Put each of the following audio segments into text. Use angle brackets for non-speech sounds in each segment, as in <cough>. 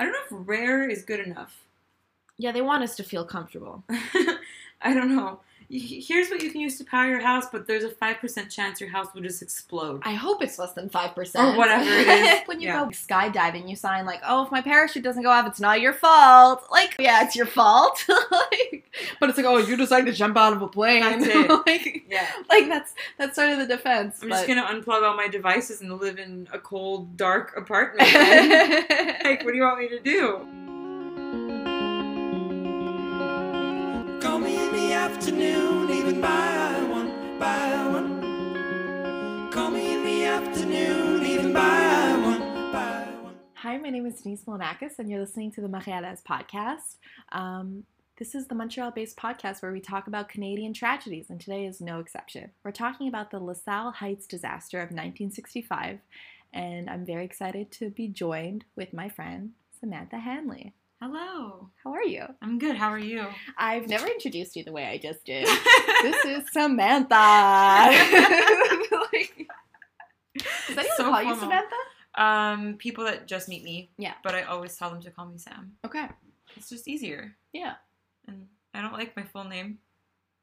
I don't know if rare is good enough. Yeah, they want us to feel comfortable. <laughs> I don't know. Here's what you can use to power your house, but there's a 5% chance your house will just explode. I hope it's less than 5%. Or whatever it is. <laughs> when you Yeah. go skydiving, you sign like, oh, if my parachute doesn't go off, it's not your fault. Like, yeah, it's your fault. <laughs> like, but it's like, oh, you decided to jump out of a plane. That's <laughs> it. like, Yeah. like, that's that's sort of the defense. I'm but- just gonna unplug all my devices and live in a cold, dark apartment. like, what do you want me to do? Afternoon, even by one, by one. Call me in the afternoon, even by one, by one. Hi, my name is Denise Molonakis, and you're listening to the Montrealais podcast. Um, this is the Montreal based podcast where we talk about Canadian tragedies, and today is no exception. We're talking about the LaSalle Heights disaster of 1965, and I'm very excited to be joined with my friend Samantha Hanley. Hello. How are you? I'm good. How are you? I've never introduced you the way I just did. <laughs> this is Samantha. Like- <laughs> Does anyone So call you. Samantha? um, people that just meet me. Yeah. But I always tell them to call me Sam. Okay. It's just easier. Yeah. And I don't like my full name.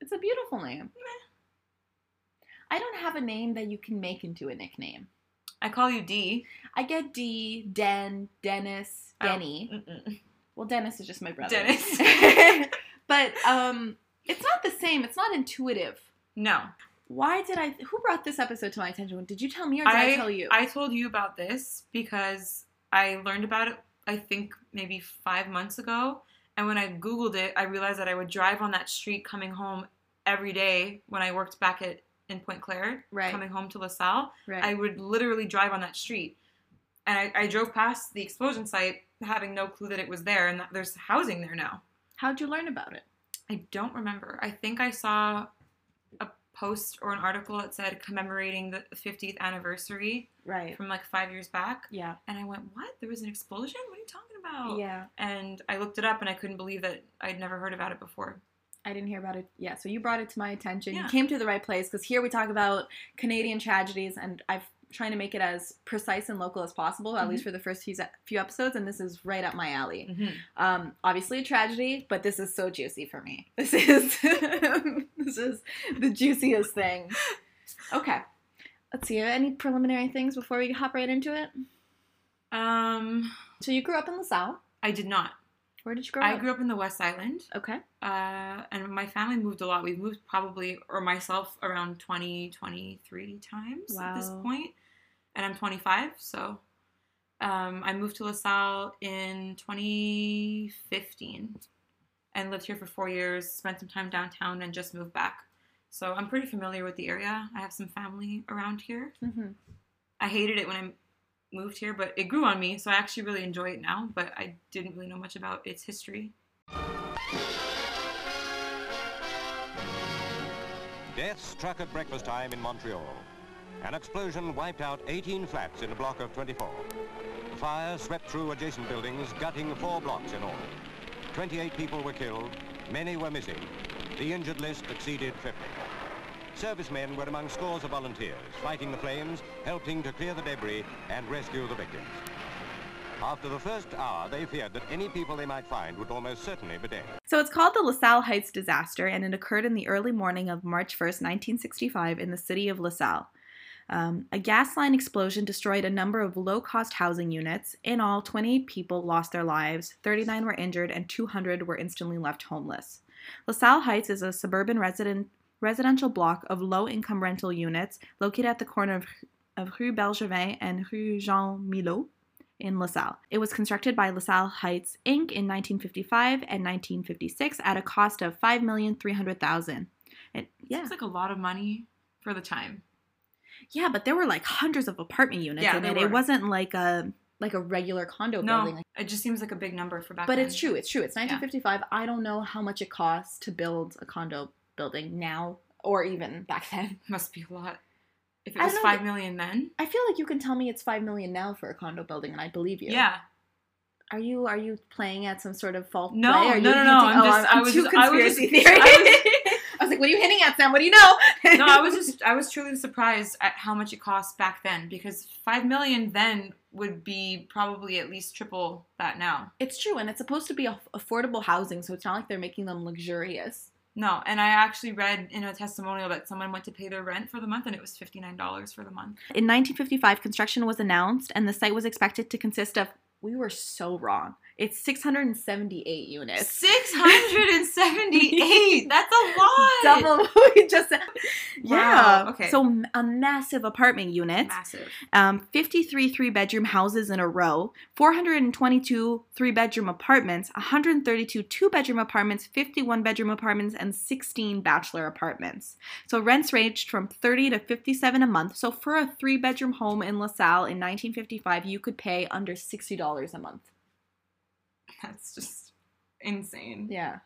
It's a beautiful name. I don't have a name that you can make into a nickname. I call you D. I get D, Den, Dennis, Denny. Well, Dennis is just my brother. Dennis. <laughs> <laughs> but um, it's not the same. It's not intuitive. No. Why did I? Who brought this episode to my attention? Did you tell me or did I, tell you? I told you about this because I learned about it, I think maybe five months ago. And when I Googled it, I realized that I would drive on that street coming home every day when I worked back at in Pointe-Claire, Right. coming home to LaSalle. right. I would literally drive on that street. And I, I drove past the explosion site having no clue that it was there and that there's housing there now. How'd you learn about it? I don't remember. I think I saw a post or an article that said commemorating the 50th anniversary Right. from like five years back. Yeah. And I went, What? There was an explosion? What are you talking about? Yeah. And I looked it up and I couldn't believe that I'd never heard about it before. I didn't hear about it. Yeah, so you brought it to my attention. Yeah. You came to the right place because here we talk about Canadian tragedies, and I've trying to make it as precise and local as possible, at Mhm. least for the first few few episodes. And this is right up my alley. Mm-hmm. Um, obviously a tragedy, but this is so juicy for me. <laughs> This is <laughs> this is the juiciest thing. Okay, let's see. Any preliminary things before we hop right into it? Um, So you grew up in LaSalle. I did not. Where did you grow I up? grew up in the West Island. Okay. Uh, and my family moved a lot. We've moved probably, or myself, around 20, 23 times at this Wow. point. And I'm 25, so um, I moved to LaSalle in 2015 and lived here for four years, spent some time downtown, and just moved back. So I'm pretty familiar with the area. I have some family around here. Mm-hmm. I hated it when I moved here, but it grew on me, so I actually really enjoy it now. But I didn't really know much about its history. Death struck at breakfast time in Montreal. An explosion wiped out 18 flats in a block of 24. The fire swept through adjacent buildings, gutting four blocks in all. 28 people were killed, many were missing. The injured list exceeded 50. Servicemen were among scores of volunteers, fighting the flames, helping to clear the debris and rescue the victims. After the first hour, they feared that any people they might find would almost certainly be dead. So it's called the LaSalle Heights disaster, and it occurred in the early morning of March 1st, 1965, in the city of LaSalle. Um, a gas line explosion destroyed a number of low cost housing units. In all, 28 people lost their lives, 39 were injured, and 200 were instantly left homeless. LaSalle Heights is a suburban resident, residential block of low income rental units located at the corner of, of Rue Bergevin and Rue Jean Milot in LaSalle. It was constructed by LaSalle Heights Inc. in 1955 and 1956 at a cost of $5,300,000. It, yeah. Seems like a lot of money for the time. yeah, but there were like hundreds of apartment units Yeah, in it. were. It wasn't like a like a regular condo No, building. it just seems like a big number for back But then. it's true. It's true. It's 1955. I don't know how much it costs to build a condo building now or even back <laughs> then. Must be a lot. If it I was five million then, I feel like you can tell me it's 5 million now for a condo building and I believe you. yeah. Are you are you playing at some sort of fault No, play? Are no, you no, no, I'm oh, just- I'm, I was too just- I was conspiracy just- theory. I <laughs> <laughs> I was like, like, what are you hinting at, Sam? What do you know? no, I was just I was truly surprised at how much it cost back then because five million then would be probably at least triple that now. It's true, and it's supposed to be affordable housing, so it's not like they're making them luxurious. No, and I actually read in a testimonial that someone went to pay their rent for the month and it was fifty nine dollars for the month. In 1955, construction was announced, and the site was expected to consist of. We were so wrong. It's 678 units. Six hundred and seventy eight. <laughs> That's a lot. Double what we just said. Wow, Yeah. okay. So a massive apartment unit. Massive. um, 53 three bedroom houses in a row, 422 three bedroom apartments, 132 two bedroom apartments, 51 bedroom apartments, and 16 bachelor apartments. So rents ranged from 30 to 57 a month. So for a three bedroom home in LaSalle in 1955, you could pay under $60 a month. <laughs> That's just insane. Yeah.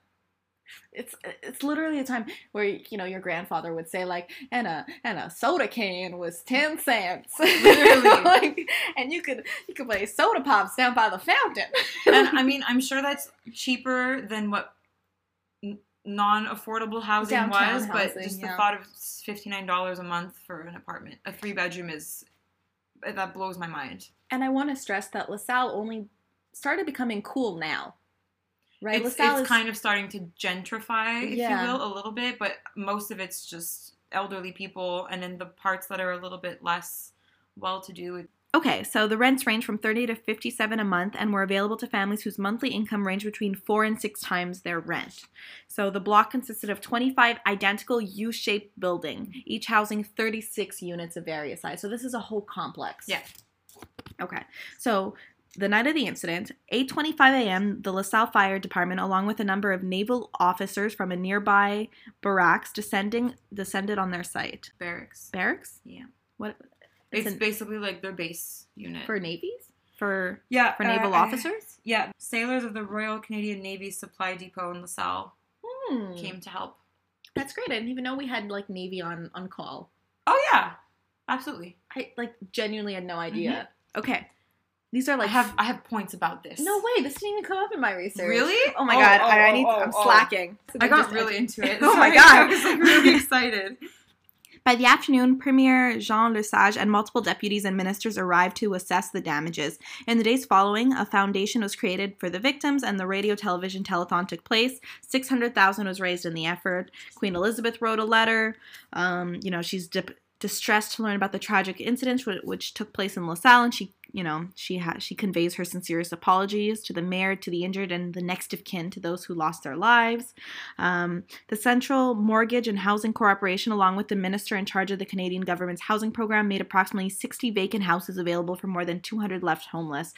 It's it's literally a time where you know your grandfather would say like and a and a soda can was ten cents Literally. <laughs> like, and you could you could play soda pops down by the fountain <laughs> and I mean, I'm sure that's cheaper than what non-affordable housing Downtown was, but housing, just the yeah. thought of fifty-nine dollars a month for an apartment, a three-bedroom, is that blows my mind. And I want to stress that LaSalle only started becoming cool now right It's, LaSalle it's is kind of starting to gentrify, if Yeah. you will, a little bit, but most of it's just elderly people, and in the parts that are a little bit less well-to-do, Okay, so the rents range from 30 to 57 a month and were available to families whose monthly income ranged between 4 and 6 times their rent. So the block consisted of 25 identical U-shaped building, each housing 36 units of various size. So this is a whole complex. Yeah. Okay. So the night of the incident, 8:25 a.m., the LaSalle Fire Department along with a number of naval officers from a nearby barracks descending descended on their site. barracks. Barracks? Yeah. What It's an- basically like their base unit. for navies? For yeah, for naval uh, I- officers? Yeah, sailors of the Royal Canadian Navy Supply Depot in LaSalle Hmm. came to help. That's great. I didn't even know we had like Navy on on call. Oh yeah, absolutely. I like genuinely had no idea. Okay, these are like I have I have points about this. no way. This didn't even come up in my research. Really? Oh my Oh, god! oh, I, I oh, need. oh, I'm oh. slacking. So I got just- really into it. <laughs> <laughs> Oh my Sorry, God. <laughs> I was like really excited. By the afternoon, Premier Jean Lesage and multiple deputies and ministers arrived to assess the damages. In the days following, a foundation was created for the victims, and the radio television telethon took place. Six hundred thousand was raised in the effort. Queen Elizabeth wrote a letter. Um, you know, she's dip- distressed to learn about the tragic incident which, which took place in LaSalle, and she, you know, she ha- she conveys her sincerest apologies to the mayor, to the injured, and the next of kin to those who lost their lives. Um, the Central Mortgage and Housing Corporation, along with the minister in charge of the Canadian government's housing program, made approximately 60 vacant houses available for more than 200 left homeless.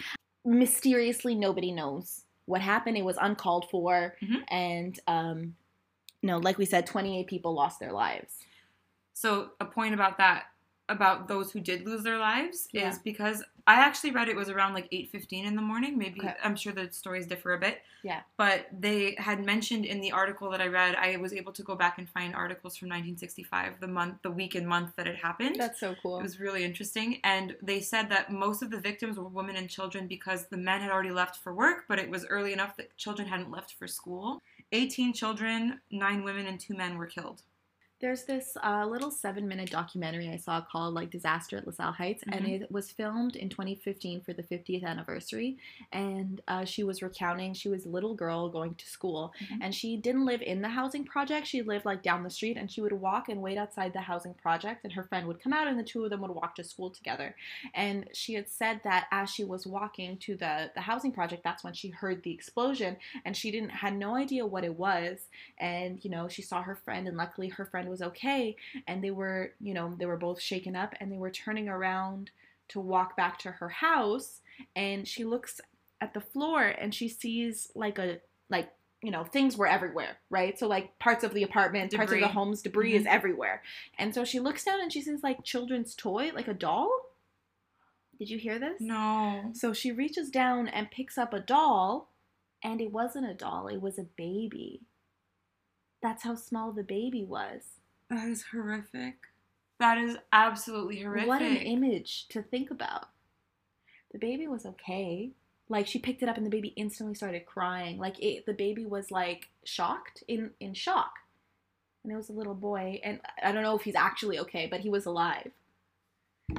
Mysteriously, nobody knows what happened. It was uncalled for, Mhm. and um, you know, like we said, 28 people lost their lives. So a point about that about those who did lose their lives Yeah. is because I actually read it was around like 8:15 in the morning. Maybe Okay. I'm sure the stories differ a bit. Yeah. But they had mentioned in the article that I read, I was able to go back and find articles from 1965, the month, the week and month that it happened. That's so cool. It was really interesting. And they said that most of the victims were women and children because the men had already left for work, but it was early enough that children hadn't left for school. 18 children, 9 women, and 2 men were killed. There's this uh, little seven minute documentary I saw called like Disaster at LaSalle Heights, and Mhm. it was filmed in 2015 for the 50th anniversary. And uh, she was recounting she was a little girl going to school, Mhm. and she didn't live in the housing project. She lived like down the street, and she would walk and wait outside the housing project, and her friend would come out, and the two of them would walk to school together. And she had said that as she was walking to the the housing project, that's when she heard the explosion, and she didn't had no idea what it was and you know she saw her friend and luckily her friend was okay and they were you know they were both shaken up and they were turning around to walk back to her house and she looks at the floor and she sees like a like you know things were everywhere right so like parts of the apartment parts of the Debris. home's debris is mm-hmm. everywhere and so she looks down and she sees like children's toy like a doll did you hear this No. so she reaches down and picks up a doll, and it wasn't a doll, it was a baby. That's how small the baby was. That is horrific. That is absolutely horrific. What an image to think about. The baby was okay. Like she picked it up and the baby instantly started crying. Like it, the baby was like shocked in in shock. and it was a little boy, and I don't know if he's actually okay, but he was alive.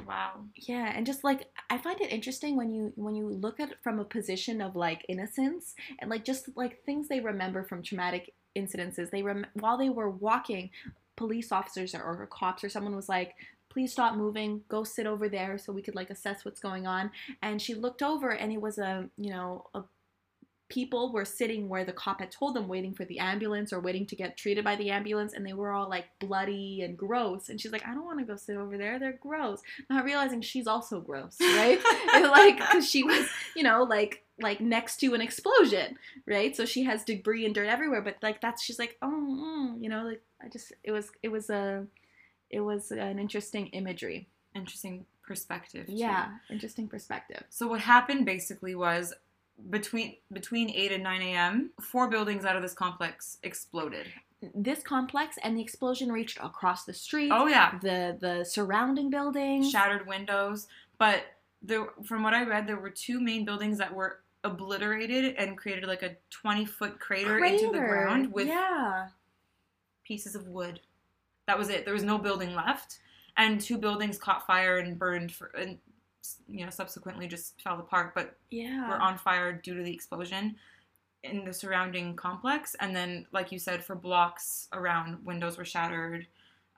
Wow. Yeah, and just like I find it interesting when you when you look at it from a position of like innocence and like just like things they remember from traumatic incidences. They rem- while they were walking, police officers or, or cops or someone was like, "Please stop moving. Go sit over there so we could like assess what's going on." And she looked over and it was a, you know, a people were sitting where the cop had told them waiting for the ambulance or waiting to get treated by the ambulance and they were all like bloody and gross. And she's like i don't want to go sit over there. They're gross. Not realizing she's also gross right? <laughs> <laughs> And, like because she was you know like like next to an explosion right? So she has debris and dirt everywhere but like that's she's like oh mm, you know like i just it was it was a it was an interesting imagery Interesting perspective. too. yeah interesting perspective So what happened basically was between between 8 and 9 a.m., four buildings out of this complex exploded. this complex and the explosion reached across the street Oh yeah, the the surrounding buildings shattered windows. But there, from what I read, there were two main buildings that were obliterated and created like a 20 foot crater, into the ground with yeah pieces of wood. That was it. There was no building left, and two buildings caught fire and burned for, and you know subsequently just fell apart. But yeah were on fire due to the explosion in the surrounding complex. And then, like you said, for blocks around, windows were shattered.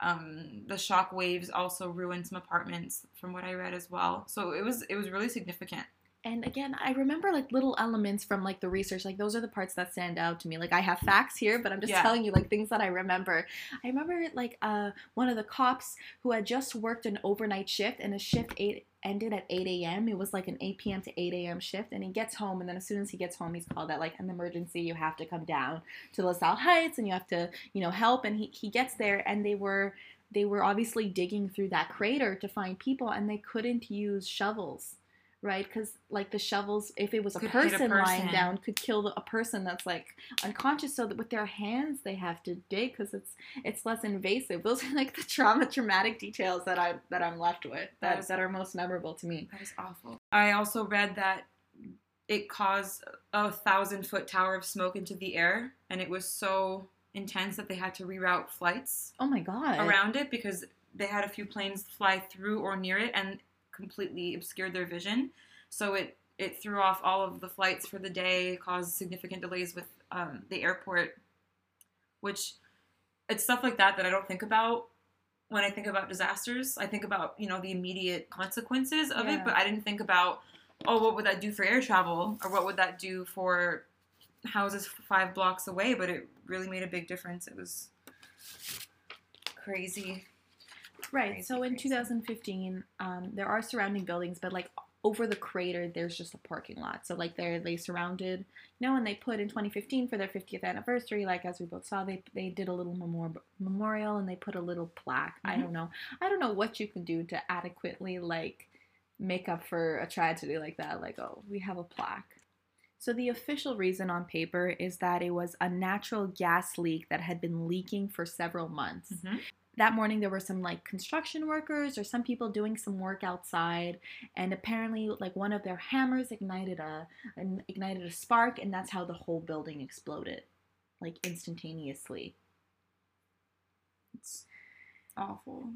Um, the shock waves also ruined some apartments, from what I read as well. So it was it was really significant. And again i remember like little elements from like the research like those are the parts that stand out to me. Like i have facts here but i'm just Yeah. telling you like things that i remember. I remember like uh one of the cops who had just worked an overnight shift and a shift eight ended at 8 a.m it was like an 8 p.m to 8 a.m shift and he gets home and then as soon as he gets home he's called at like an emergency. You have to come down to LaSalle Heights and you have to you know help. And he, he gets there and they were they were obviously digging through that crater to find people and they couldn't use shovels right? Because like the shovels if it was a hit a person, lying down could kill the, a person that's like unconscious so that with their hands they have to dig because it's it's less invasive. Those are like the trauma traumatic details that i that i'm left with that, That is- that are most memorable to me. That is awful. I also read that it caused a thousand foot tower of smoke into the air, and it was so intense that they had to reroute flights oh my god. around it because they had a few planes fly through or near it and completely obscured their vision. So it it threw off all of the flights for the day, caused significant delays with um, the airport, which it's stuff like that that I don't think about when I think about disasters. I think about you know the immediate consequences of Yeah. it, but I didn't think about oh what would that do for air travel or what would that do for houses five blocks away. But it really made a big difference. It was crazy. Right. So in crazy. 2015, um, there are surrounding buildings, but like over the crater, there's just a parking lot. So like they're they surrounded, you know, and they put in 2015 for their 50th anniversary. Like as we both saw, they they did a little memor- memorial and they put a little plaque. I Mhm. don't know. I don't know what you can do to adequately like make up for a tragedy like that. Like oh, we have a plaque. So the official reason on paper is that it was a natural gas leak that had been leaking for several months that morning there were some like construction workers or some people doing some work outside and apparently like one of their hammers ignited a an, ignited a spark and that's how the whole building exploded like instantaneously It's awful.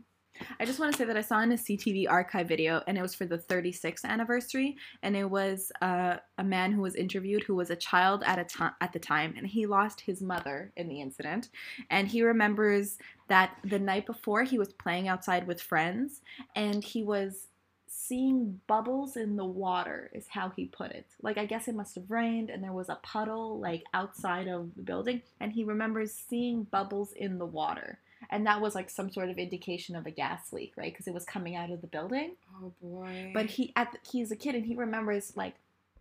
I just want to say that I saw in a CTV archive video, and it was for the 36th anniversary, and it was uh, a man who was interviewed who was a child at a time at the time, and he lost his mother in the incident, and he remembers that the night before he was playing outside with friends, and he was seeing bubbles in the water is how he put it. Like i guess it must have rained and there was a puddle like outside of the building and he remembers seeing bubbles in the water and that was like some sort of indication of a gas leak, right? Because it was coming out of the building. Oh boy. But he, at the, he's a kid, and he remembers like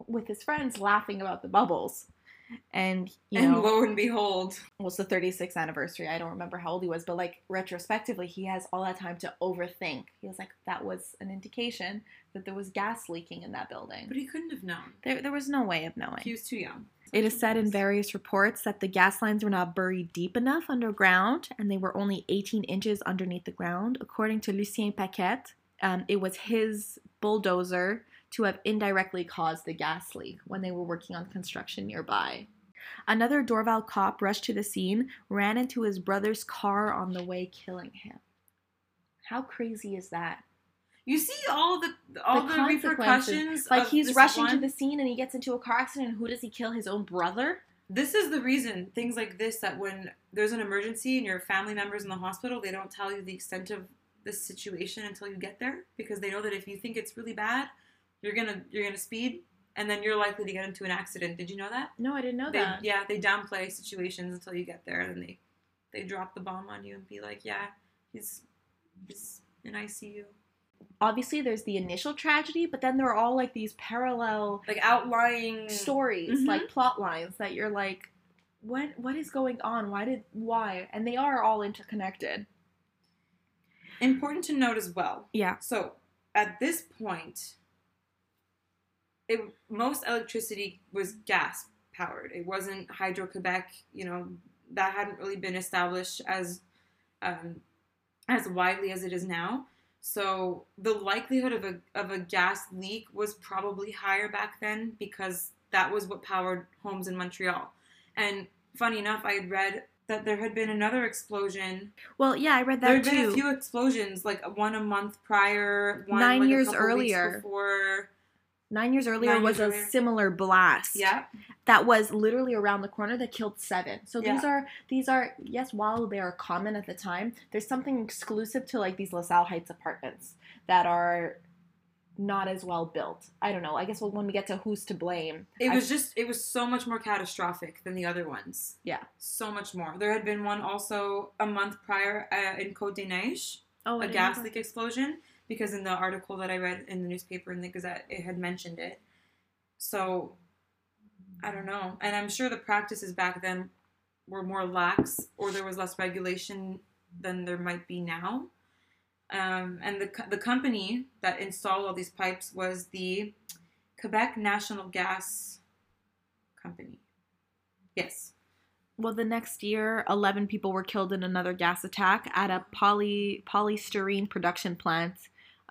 with his friends laughing about the bubbles, and you and know, lo and behold, well, it's the 36th anniversary. I don't remember how old he was, but like retrospectively, he has all that time to overthink. He was like, that was an indication that there was gas leaking in that building. but he couldn't have known. There, there was no way of knowing. He was too young. It is said in various reports that the gas lines were not buried deep enough underground and they were only 18 inches underneath the ground. According to Lucien Paquette, um, it was his bulldozer to have indirectly caused the gas leak when they were working on construction nearby. Another Dorval cop rushed to the scene, ran into his brother's car on the way, killing him. How crazy is that? You see all the all the, consequences. repercussions. Like he's rushing to the scene and he gets into a car accident. And who does he kill? His own brother? This is the reason things like this that when there's an emergency and your family members in the hospital, they don't tell you the extent of the situation until you get there because they know that if you think it's really bad, you're gonna you're gonna speed and then you're likely to get into an accident. Did you know that? No, I didn't know They, that. yeah, they downplay situations until you get there, and then they they drop the bomb on you and be like, yeah, he's he's in ICU. Obviously, there's the initial tragedy, but then there are all like these parallel Like outlying stories, Mhm. like plot lines that you're like, what what is going on? Why did why? And they are all interconnected. Important to note as well. Yeah. So at this point, it most electricity was gas powered. It wasn't Hydro Quebec. You know that hadn't really been established as um, as widely as it is now. So the likelihood of a of a gas leak was probably higher back then because that was what powered homes in Montreal. And funny enough, I had read that there had been another explosion Well, yeah, I read that there had been a few explosions, like one a month prior, one Nine like, a years earlier. before. Nine years earlier Nine was years a earlier. similar blast. Yeah, that was literally around the corner that killed seven. So these Yeah. are these are yes, while they are common at the time, there's something exclusive to like these LaSalle Heights apartments that are not as well built. I don't know. I guess when we get to who's to blame, it I- was just it was so much more catastrophic than the other ones. Yeah. so much more. There had been one also a month prior uh, in Côte des Neiges, oh a gas leak explosion, because in the article that I read in the newspaper in the Gazette, it had mentioned it. So, I don't know, and I'm sure the practices back then were more lax, or there was less regulation than there might be now. Um, and the the company that installed all these pipes was the Quebec National Gas Company. Yes. Well, the next year, 11 people were killed in another gas attack at a poly polystyrene production plant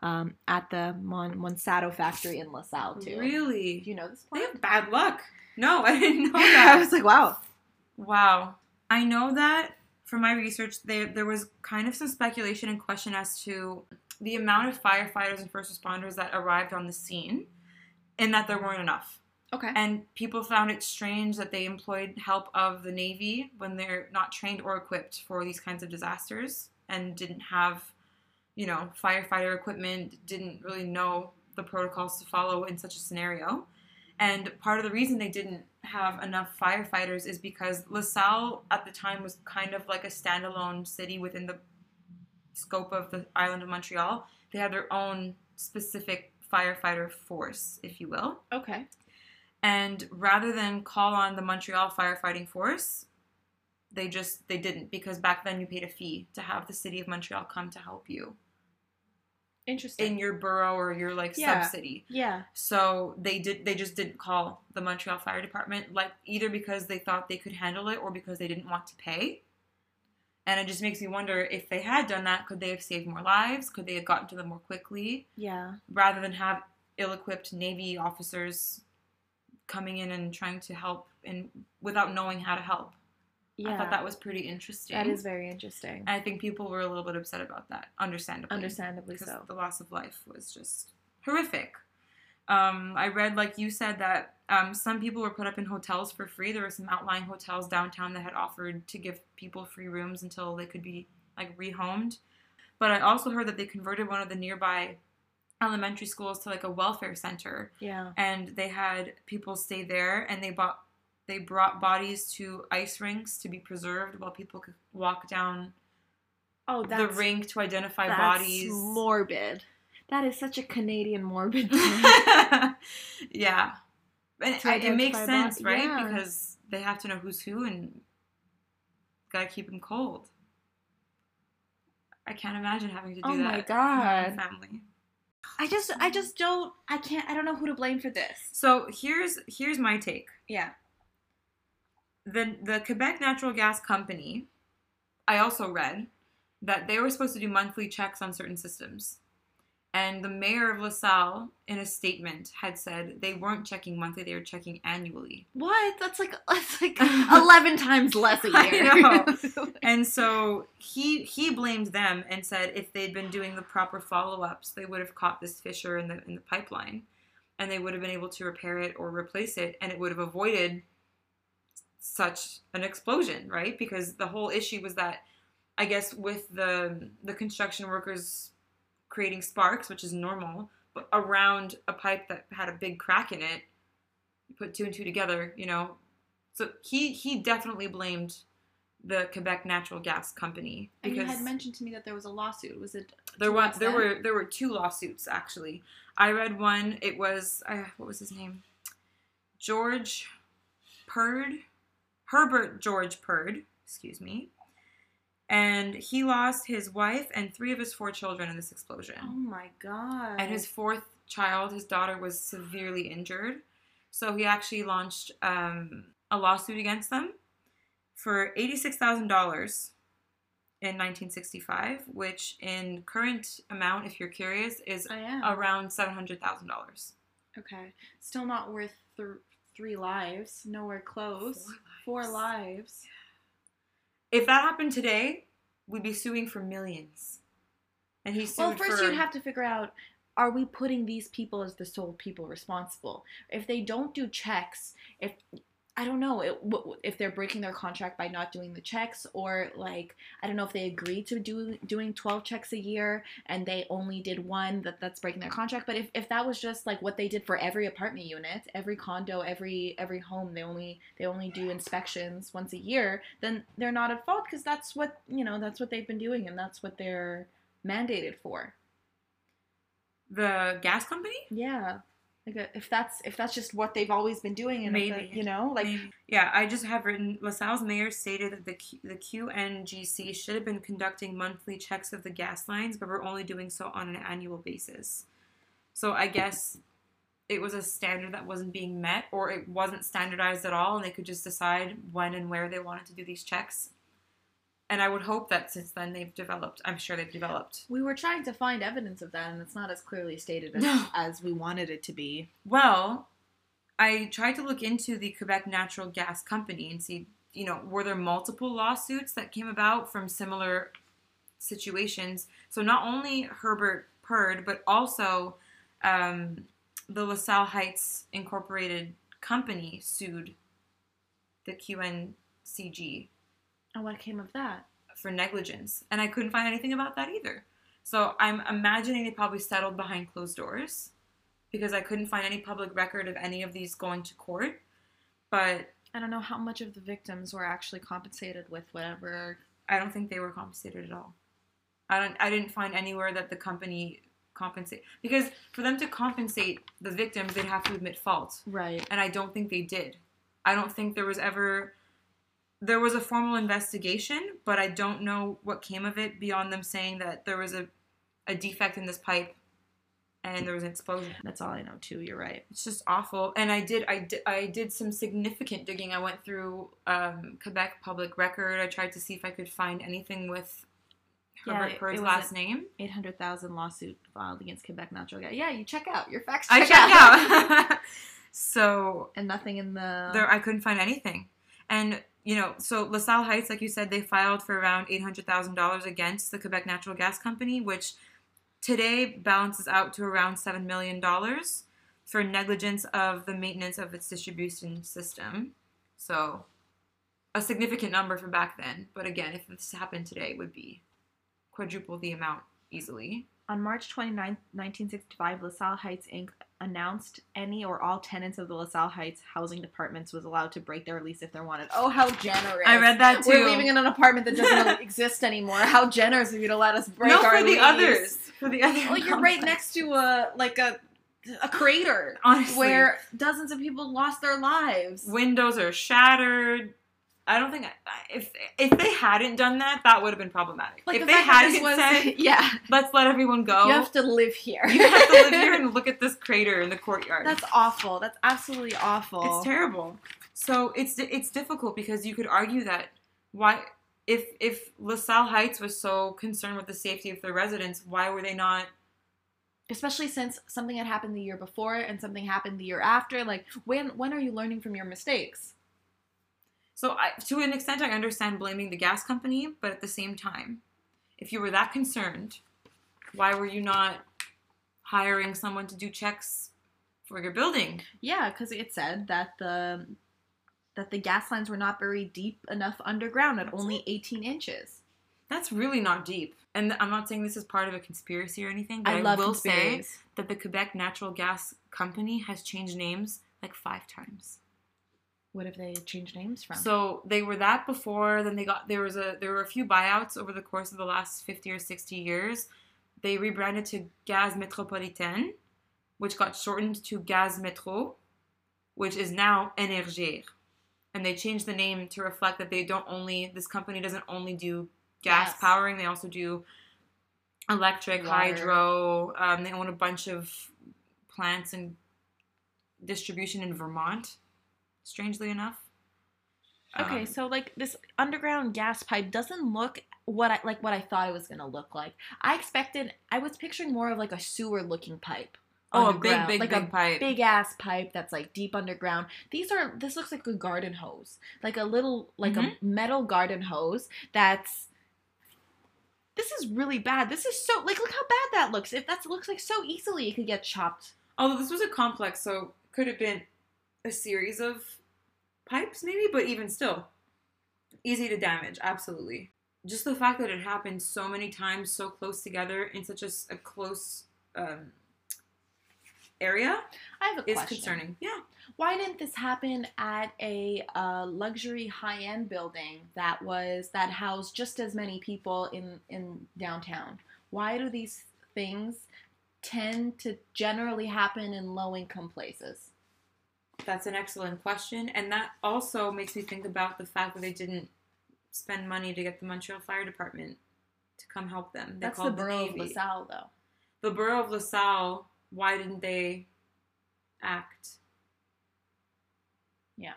um, at the Mon- Monsanto factory in LaSalle, too. Really? Do you know this They have bad luck. No, <laughs> I didn't know <laughs> that. I was like, wow. wow. I know that from my research, there there was kind of some speculation and question as to the amount of firefighters and first responders that arrived on the scene, and that there weren't enough. Okay. And people found it strange that they employed help of the Navy when they're not trained or equipped for these kinds of disasters and didn't have, you know, firefighter equipment, didn't really know the protocols to follow in such a scenario. And part of the reason they didn't have enough firefighters is because LaSalle at the time was kind of like a standalone city within the scope of the island of Montreal. They had their own specific firefighter force, if you will. Okay. And rather than call on the Montreal firefighting force, they just they didn't because back then you paid a fee to have the city of Montreal come to help you Interesting. in your borough or your like Yeah. sub city. yeah. So they did they just didn't call the Montreal Fire Department like either because they thought they could handle it or because they didn't want to pay. And it just makes me wonder if they had done that, could they have saved more lives? Could they have gotten to them more quickly? Yeah. rather than have ill-equipped navy officers coming in and trying to help and without knowing how to help. Yeah. I thought that was pretty interesting. that is very interesting. And I think people were a little bit upset about that, understandably. Understandably because so. the loss of life was just horrific. Um, I read, like you said, that um, some people were put up in hotels for free. There were some outlying hotels downtown that had offered to give people free rooms until they could be like rehomed. But I also heard that they converted one of the nearby elementary schools to like a welfare center, Yeah. and they had people stay there, and they bought they brought bodies to ice rinks to be preserved while people could walk down Oh, the rink to identify that's bodies. morbid. That is such a Canadian morbid <laughs> thing. yeah. And it makes sense, body- right? yeah. Because they have to know who's who and gotta keep them cold. I can't imagine having to do Oh that. my with my God. Family. I just I just don't I can't I don't know who to blame for this. So here's here's my take. Yeah. The the Quebec Natural Gas Company, I also read that they were supposed to do monthly checks on certain systems. And the mayor of LaSalle, in a statement, had said they weren't checking monthly; they were checking annually. What? That's like <laughs> that's like <laughs> eleven times less a I year. know. <laughs> And so he he blamed them and said if they'd been doing the proper follow ups, they would have caught this fissure in the in the pipeline, and they would have been able to repair it or replace it, and it would have avoided such an explosion, right? Because the whole issue was that, I guess, with the the construction workers creating sparks, which is normal, but around a pipe that had a big crack in it, you put two and two together, you know. So he he definitely blamed the Quebec Natural Gas Company And you had mentioned to me that there was a lawsuit. Was it? there was there were there were two lawsuits actually. I read one. It was uh, what was his name? George Purd, Herbert George Purd. Excuse me. And he lost his wife and three of his four children in this explosion. Oh my god. And his fourth child, his daughter, was severely injured. So he actually launched um, a lawsuit against them for $86,000 in 1965, which in current amount, if you're curious, is around $700,000. Okay. Still not worth th- three lives. Nowhere close. Four Four lives. If that happened today, we'd be suing for millions. And he sued Well, first for, you'd have to figure out are we putting these people as the sole people responsible? If they don't do checks, if I don't know it, w- if they're breaking their contract by not doing the checks, or like I don't know if they agreed to do doing twelve checks a year and they only did one, that that's breaking their contract. But if, if that was just like what they did for every apartment unit, every condo, every every home, they only they only do inspections once a year, then they're not at fault because that's what you know that's what they've been doing and that's what they're mandated for. the gas company. Yeah. Like uh, if that's if that's just what they've always been doing and Maybe. the- you know like Maybe. yeah, I just have written LaSalle's mayor stated that the Q, the QNGC should have been conducting monthly checks of the gas lines, but we're only doing so on an annual basis. So I guess it was a standard that wasn't being met, or it wasn't standardized at all, and they could just decide when and where they wanted to do these checks. And I would hope that since then they've developed. I'm sure they've developed. we were trying to find evidence of that and it's not as clearly stated as, No. as we wanted it to be. Well, I tried to look into the Quebec Natural Gas Company and see, you know, were there multiple lawsuits that came about from similar situations? So not only Herbert Purd, but also um, the LaSalle Heights Incorporated Company sued the QNCG And what came of that? for negligence, and I couldn't find anything about that either. So I'm imagining they probably settled behind closed doors because I couldn't find any public record of any of these going to court. But I don't know how much of the victims were actually compensated with whatever. I don't think they were compensated at all. I don't. I didn't find anywhere that the company compensate because for them to compensate the victims, they'd have to admit fault, Right. and I don't think they did. I don't think there was ever. There was a formal investigation, but I don't know what came of it beyond them saying that there was a, a defect in this pipe, and there was an explosion. That's all I know too. You're right. It's just awful. And I did, I did, I did some significant digging. I went through um, Quebec Public Record. I tried to see if I could find anything with Herbert it- Purd's last name. Eight hundred thousand lawsuit filed against Quebec Natural Gas. Yeah, you check out your facts. I check checked out. <laughs> so and nothing in the. there, I couldn't find anything. And you know, so LaSalle Heights, like you said, they filed for around eight hundred thousand dollars against the Quebec Natural Gas Company, which today balances out to around seven million dollars for negligence of the maintenance of its distribution system. So, a significant number for back then. But again, if this happened today, it would be quadruple the amount easily. On March 29, 1965, LaSalle Heights Inc. announced any or all tenants of the LaSalle Heights housing departments was allowed to break their lease if they wanted. Oh, how generous! I read that too. We're living in an apartment that doesn't <laughs> exist anymore. How generous of you to let us break no, our for the lease. others. For the others. Well, you're right next to a like a a crater Honestly, where dozens of people lost their lives. windows are shattered. I don't think if if they hadn't done that, that would have been problematic. Like if the they hadn't was- said, <laughs> yeah, "Let's let everyone go," you have to live here. you have to live here and <laughs> look at this crater in the courtyard. That's awful. That's absolutely awful. it's terrible. So it's it's difficult because you could argue that why if if LaSalle Heights was so concerned with the safety of their residents, why were they not especially since something had happened the year before and something happened the year after. Like, when when are you learning from your mistakes? So, I, to an extent, I understand blaming the gas company, but at the same time, if you were that concerned, why were you not hiring someone to do checks for your building? Yeah, because it said that the that the gas lines were not buried deep enough underground at only 18 inches. That's really not deep. And I'm not saying this is part of a conspiracy or anything, but I I, will say that the Quebec Natural Gas Company has changed names like five times. What have they changed names from? So they were that before. Then they got there was a there were a few buyouts over the course of the last fifty or sixty years. They rebranded to Gaz Métropolitaine, which got shortened to Gaz Metro, which is now Énergir. And they changed the name to reflect that they don't only this company doesn't only do gas Yes. powering, they also do electric, Water. hydro. Um, they own a bunch of plants and distribution in Vermont. Strangely enough. Okay, Um, so like this underground gas pipe doesn't look what I like what I thought it was gonna look like. I expected I was picturing more of like a sewer looking pipe. Oh, a big, big, like big a pipe. big ass pipe that's like deep underground. These are this looks like a garden hose, like a little like a metal garden hose that's. This is really bad. This is so like look how bad that looks. If that looks like so easily it could get chopped. Although this was a complex, so could have been a series of pipes, maybe, but even still, easy to damage. Absolutely. Just the fact that it happened so many times, so close together in such a close um, area I have a is question. concerning. Yeah. Why didn't this happen at a uh, luxury high-end building that was that housed just as many people in in downtown? Why do these things tend to generally happen in low-income places? That's an excellent question. And that also makes me think about the fact that they didn't spend money to get the Montreal Fire Department to come help them. They That's the borough of Navy. LaSalle, though. the borough of LaSalle, why didn't they act? Yeah.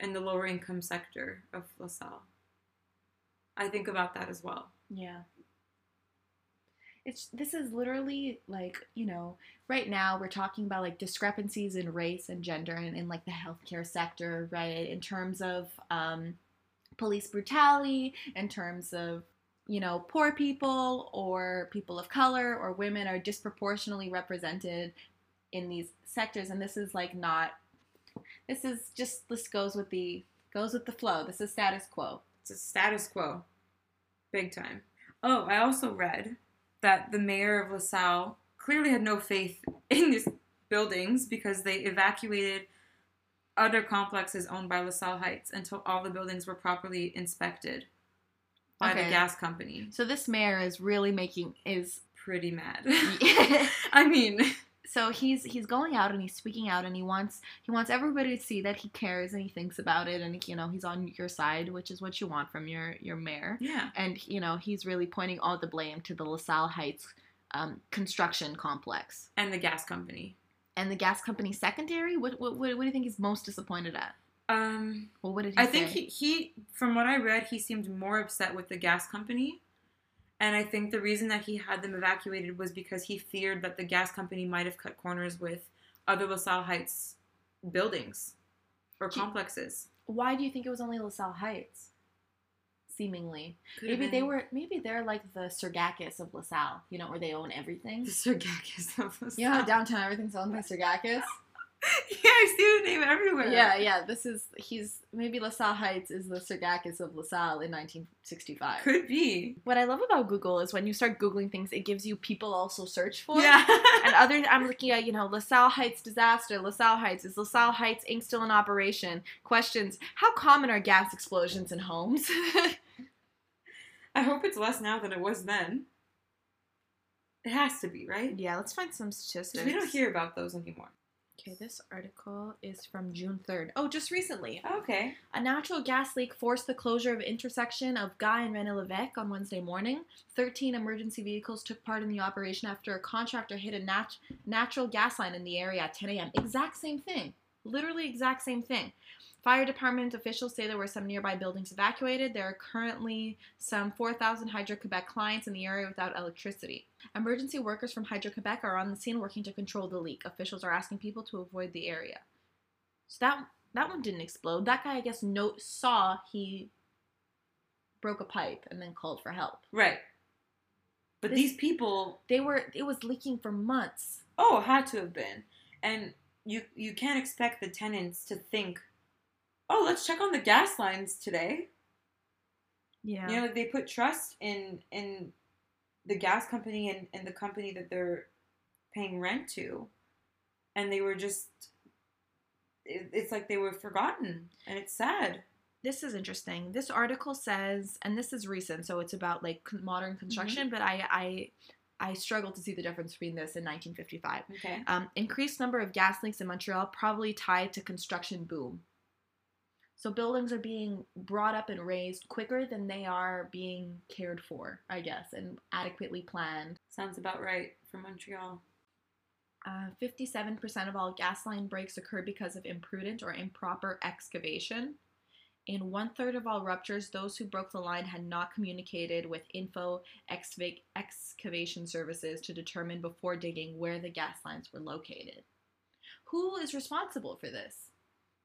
In the lower income sector of LaSalle. I think about that as well. Yeah. It's this is literally like, you know, right now we're talking about like discrepancies in race and gender and in like the healthcare sector, right? In terms of um, police brutality, in terms of, you know, poor people or people of color or women are disproportionately represented in these sectors and this is like not this is just this goes with the goes with the flow. This is status quo. It's a status quo. Big time. Oh, I also read that the mayor of LaSalle clearly had no faith <laughs> in these buildings because they evacuated other complexes owned by LaSalle Heights until all the buildings were properly inspected by the gas company. So this mayor is really making is Pretty mad. <laughs> <laughs> I mean, so he's he's going out and he's speaking out and he wants he wants everybody to see that he cares and he thinks about it and you know he's on your side, which is what you want from your your mayor. yeah. And you know he's really pointing all the blame to the LaSalle Heights um, construction complex And the gas company. and the gas company secondary. What what, what, what do you think he's most disappointed at? Um, Well, what did he I say? think he, he, from what I read, he seemed more upset with the gas company. And I think the reason that he had them evacuated was because he feared that the gas company might have cut corners with other LaSalle Heights buildings or Do- complexes. Why do you think it was only LaSalle Heights? Seemingly, Could maybe they were maybe they're like the Sergakis of LaSalle, you know, where they own everything. <laughs> the Sergakis of LaSalle. You know downtown everything's owned by <laughs> Sergakis? <laughs> yeah, I see the name everywhere. Yeah, yeah. This is he's maybe LaSalle Heights is the Sergakis of LaSalle in 1965. Could be. What I love about Google is when you start googling things, it gives you people also search for. Yeah. <laughs> And other, I'm looking at you know LaSalle Heights disaster. LaSalle Heights is LaSalle Heights Inc. still in operation? Questions: How common are gas explosions in homes? <laughs> I hope it's less now than it was then. It has to be, right? yeah, let's find some statistics. we don't hear about those anymore. Okay, this article is from June 3rd. Oh, just recently. Okay. A natural gas leak forced the closure of intersection of Guy and René Levesque on Wednesday morning. 13 emergency vehicles took part in the operation after a contractor hit a nat- natural gas line in the area at 10 a.m. Exact same thing. Literally exact same thing. Fire department officials say there were some nearby buildings evacuated. There are currently some 4,000 Hydro Quebec clients in the area without electricity. Emergency workers from Hydro Quebec are on the scene working to control the leak. Officials are asking people to avoid the area. So that that one didn't explode. That guy, I guess, no, saw he broke a pipe and then called for help. Right. But This- these people, They were it was leaking for months. oh, had to have been. And you you can't expect the tenants to think, oh, let's check on the gas lines today. Yeah. You know, like they put trust in in the gas company and, and the company that they're paying rent to, and they were just. It, it's like they were forgotten, and it's sad. this is interesting. This article says, and this is recent, so it's about like modern construction. But I, I, I struggle to see the difference between this and 1955. Okay. Um, increased number of gas leaks in Montreal probably tied to construction boom. So buildings are being brought up and raised quicker than they are being cared for, I guess, and adequately planned. Sounds about right for Montreal. Uh, 57% of all gas line breaks occur because of imprudent or improper excavation. In one third of all ruptures, those who broke the line had not communicated with info excava- excavation services to determine before digging where the gas lines were located. Who is responsible for this?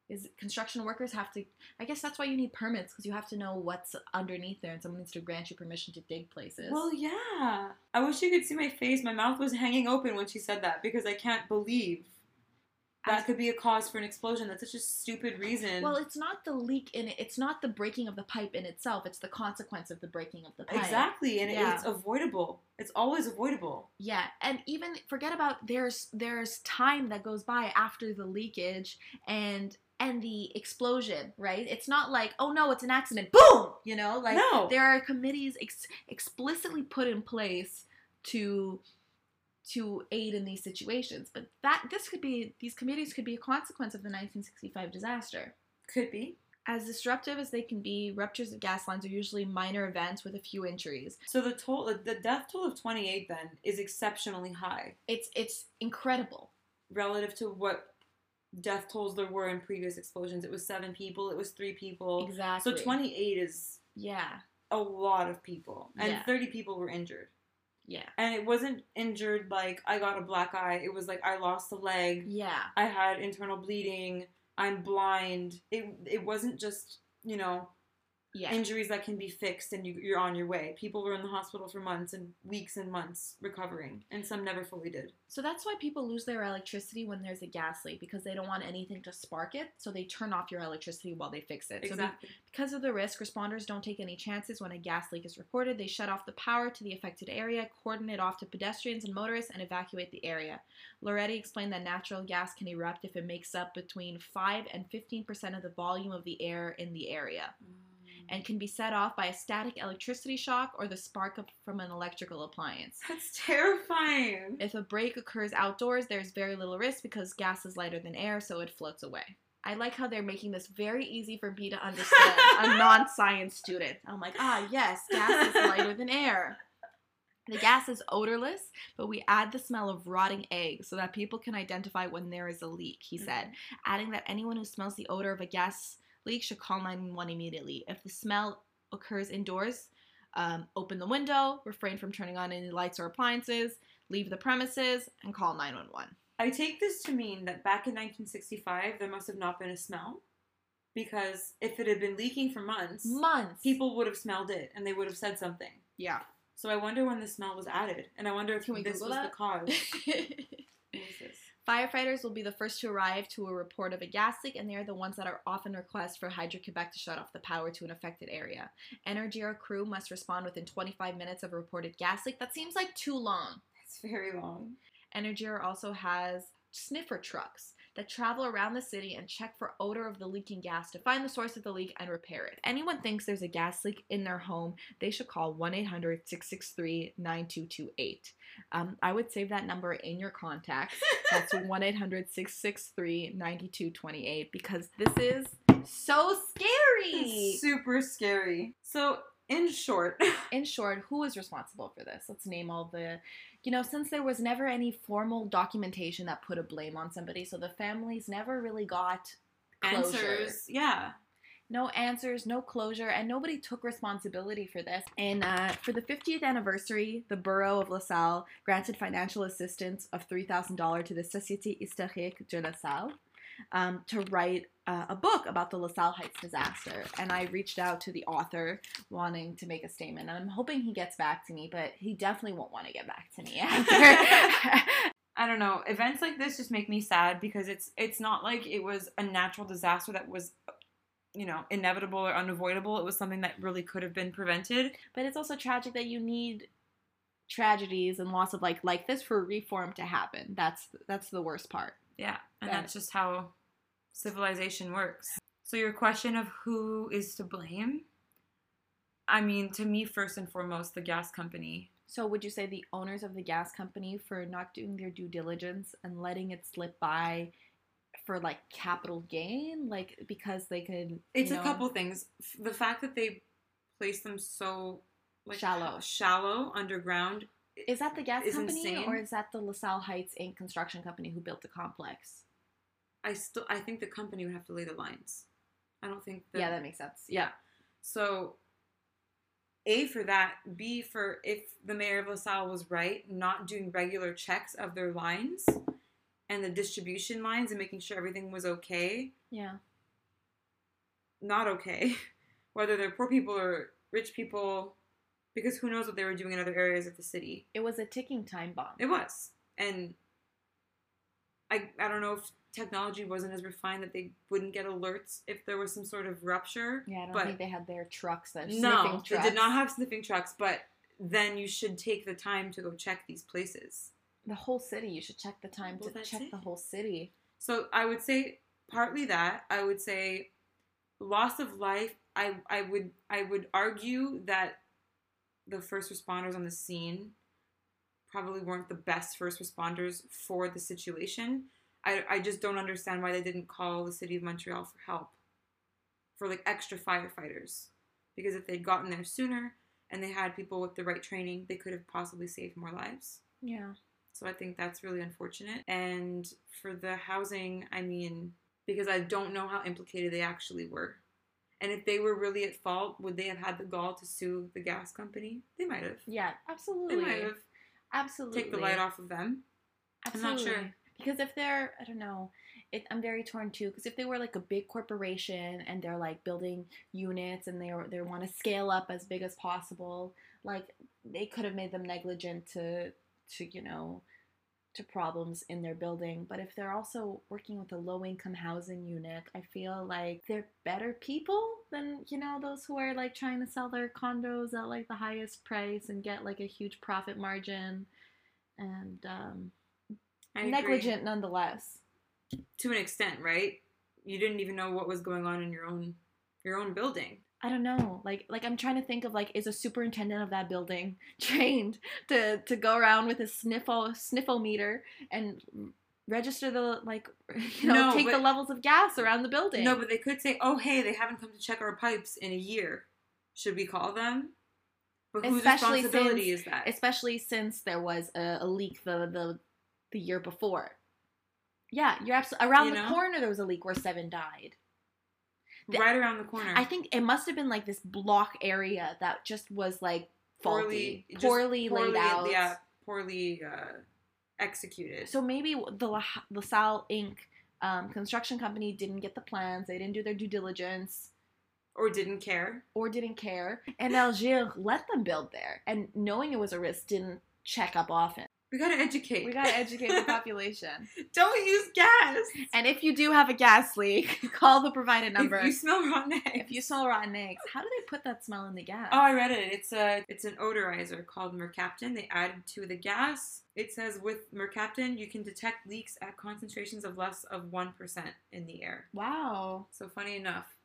Is construction workers have to? I guess that's why you need permits because you have to know what's underneath there, and someone needs to grant you permission to dig places. Well, yeah. I wish you could see my face. My mouth was hanging open when she said that because I can't believe that could be a cause for an explosion. That's such a stupid reason. Well, it's not the leak in it. It's not the breaking of the pipe in itself. It's the consequence of the breaking of the pipe. exactly, and Yeah. it's avoidable. It's always avoidable. Yeah, and even forget about there's there's time that goes by after the leakage and and the explosion, right? It's not like oh no, it's an accident. Boom, you know, like no. there are committees ex- explicitly put in place to to aid in these situations. But that this could be these committees could be a consequence of the 1965 disaster. Could be. As disruptive as they can be, ruptures of gas lines are usually minor events with a few injuries. So the toll, the- the death toll of 28 then is exceptionally high It's it's incredible. relative to what death tolls there were in previous explosions. It was seven people. It was three people. Exactly. So 28 is Yeah. a lot of people, and Yeah. 30 people were injured. Yeah. And it wasn't injured like I got a black eye. It was like I lost a leg. Yeah. I had internal bleeding. I'm blind. It it wasn't just you know Yeah. injuries that can be fixed and you, you're on your way. People were in the hospital for months and weeks and months recovering, and some never fully did. so that's why people lose their electricity when there's a gas leak because they don't want anything to spark it. So they turn off your electricity while they fix it. So be- Exactly. because of the risk, responders don't take any chances when a gas leak is reported. They shut off the power to the affected area, cordon it off to pedestrians and motorists, and evacuate the area. Loretti explained that natural gas can erupt if it makes up between 5 and 15% of the volume of the air in the area. Mm. And can be set off by a static electricity shock or the spark from an electrical appliance. <laughs> That's terrifying. If a break occurs outdoors, there's very little risk because gas is lighter than air, so it floats away. I like how they're making this very easy for me to understand, <laughs> a non science student. I'm like, ah, yes, gas is lighter than air. The gas is odorless, but we add the smell of rotting eggs so that people can identify when there is a leak, he said, adding that anyone who smells the odor of a gas leak should call 911 immediately. If the smell occurs indoors, um, open the window, refrain from turning on any lights or appliances, leave the premises, and call 911. I take this to mean that back in 1965, there must have not been a smell. Because if it had been leaking for months, Months. people would have smelled it and they would have said something. Yeah. So I wonder when the smell was added. And I wonder if Can we this Google was that? the cause. <laughs> What is this? Firefighters will be the first to arrive to a report of a gas leak, and they are the ones that are often requested for Hydro Quebec to shut off the power to an affected area. Energir crew must respond within 25 minutes of a reported gas leak. That seems like too long. It's very long. Energir also has sniffer trucks that travel around the city and check for odor of the leaking gas to find the source of the leak and repair it. If anyone thinks there's a gas leak in their home, they should call 1 800 663 9228. Um, I would save that number in your contacts. <laughs> That's 1 800 663 9228 because this is so scary. It's super scary. So, in short, <laughs> in short, who is responsible for this? Let's name all the, you know, since there was never any formal documentation that put a blame on somebody, so the families never really got closure. answers. Yeah. no answers, no closure, and nobody took responsibility for this. And uh, for the 50th anniversary, the borough of LaSalle granted financial assistance of $3,000 to the Société Historique de LaSalle um, to write uh, a book about the LaSalle Heights disaster. And I reached out to the author wanting to make a statement. And I'm hoping he gets back to me, but he definitely won't want to get back to me <laughs> after. <laughs> I don't know. Events like this just make me sad because it's it's not like it was a natural disaster that was you know, inevitable or unavoidable. It was something that really could have been prevented. but it's also tragic that you need tragedies and loss of like like this for reform to happen. That's that's the worst part. Yeah, and Right. that's just how civilization works. So your question of who is to blame? I mean, to me first and foremost the gas company. So would you say the owners of the gas company for not doing their due diligence and letting it slip by for like capital gain, like because they could It's you a couple things. The fact that they placed them so like Shallow. shallow underground. Is that the gas company insane. or is that the LaSalle Heights Inc. construction company who built the complex? I still I think the company would have to lay the lines. I don't think the, yeah, that makes sense. Yeah. So, A for that. B for if the mayor of LaSalle was right, not doing regular checks of their lines and the distribution lines and making sure everything was okay. Yeah. Not okay. <laughs> Whether they're poor people or rich people, because who knows what they were doing in other areas of the city. It was a ticking time bomb. It was. And I, I don't know if technology wasn't as refined that they wouldn't get alerts if there was some sort of rupture. yeah, I don't but think they had their trucks that No, sniffing they did not have sniffing trucks, but then you should take the time to go check these places. the whole city. You should check the time Well, to check it. the whole city. So I would say partly that. I would say loss of life. I I would I would argue that the first responders on the scene probably weren't the best first responders for the situation. I, I just don't understand why they didn't call the city of Montreal for help, for like extra firefighters. Because if they'd gotten there sooner and they had people with the right training, they could have possibly saved more lives. Yeah. So I think that's really unfortunate. And for the housing, I mean, because I don't know how implicated they actually were. And if they were really at fault, would they have had the gall to sue the gas company? They might have. Yeah, absolutely. They might have. Absolutely. Take the light off of them. I'm not Absolutely. sure. Because if they're, I don't know, it, I'm very torn too. Because if they were like a big corporation and they're like building units and they they want to scale up as big as possible, like they could have made them negligent to to you know to problems in their building. But if they're also working with a low income housing unit, I feel like they're better people than you know those who are like trying to sell their condos at like the highest price and get like a huge profit margin and um, agree. negligent nonetheless. to an extent, right? You didn't even know what was going on in your own your own building. I don't know. Like like I'm trying to think of like is a superintendent of that building <laughs> trained to to go around with a sniffle sniffometer and register the like <laughs> you know No, take the levels of gas around the building. No, but they could say, "Oh, hey, they haven't come to check our pipes in a year. Should we call them?" But whose Especially responsibility since- is that? especially since there was a, a leak the the the year before. Yeah, you're absolutely around You the corner. There was a leak where seven died. The- right around the corner. I think it must have been like this block area that just was like faulty, just poorly, laid out. Yeah, poorly uh, executed. So maybe the La- LaSalle Inc. Um, construction company didn't get the plans. They didn't do their due diligence or didn't care. or didn't care. And Algier let them build there, and knowing it was a risk, didn't check up often. We gotta educate. We gotta educate the <laughs> population. Don't use gas. And if you do have a gas leak, <laughs> call the provided number. If you smell rotten eggs. If you smell rotten eggs, how do they put that smell in the gas? Oh, I read it. It's a it's an odorizer called Mercaptan. They added to the gas. It says with Mercaptan you can detect leaks at concentrations of less of one percent in the air. wow. So funny enough,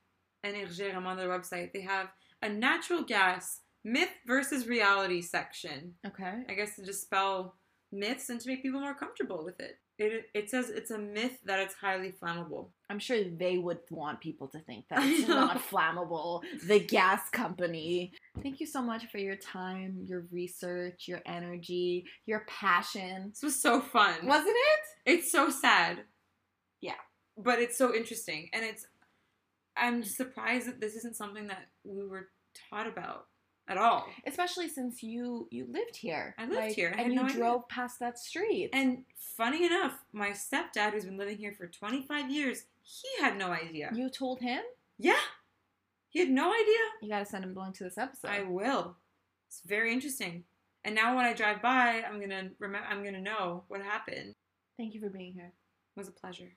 Energir, I'm on their website. They have a natural gas myth versus reality section. Okay. I guess to dispel myths and to make people more comfortable with it. It it says it's a myth that it's highly flammable. I'm sure they would want people to think that <laughs> it's not flammable. The gas company. Thank you so much for your time, your research, your energy, your passion. This was so fun. Wasn't it? It's so sad. Yeah. but it's so interesting, and it's. I'm surprised that this isn't something that we were taught about at all. Especially since you you lived here. I lived here. I and you no idea. drove past that street. And funny enough, my stepdad, who's been living here for 25 years, he had no idea. you told him? yeah, he had no idea. You gotta send him the link to this episode. I will. It's very interesting. And now when I drive by, I'm gonna remember. I'm gonna know what happened. Thank you for being here. It was a pleasure.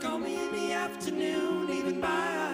Call me in the afternoon, even by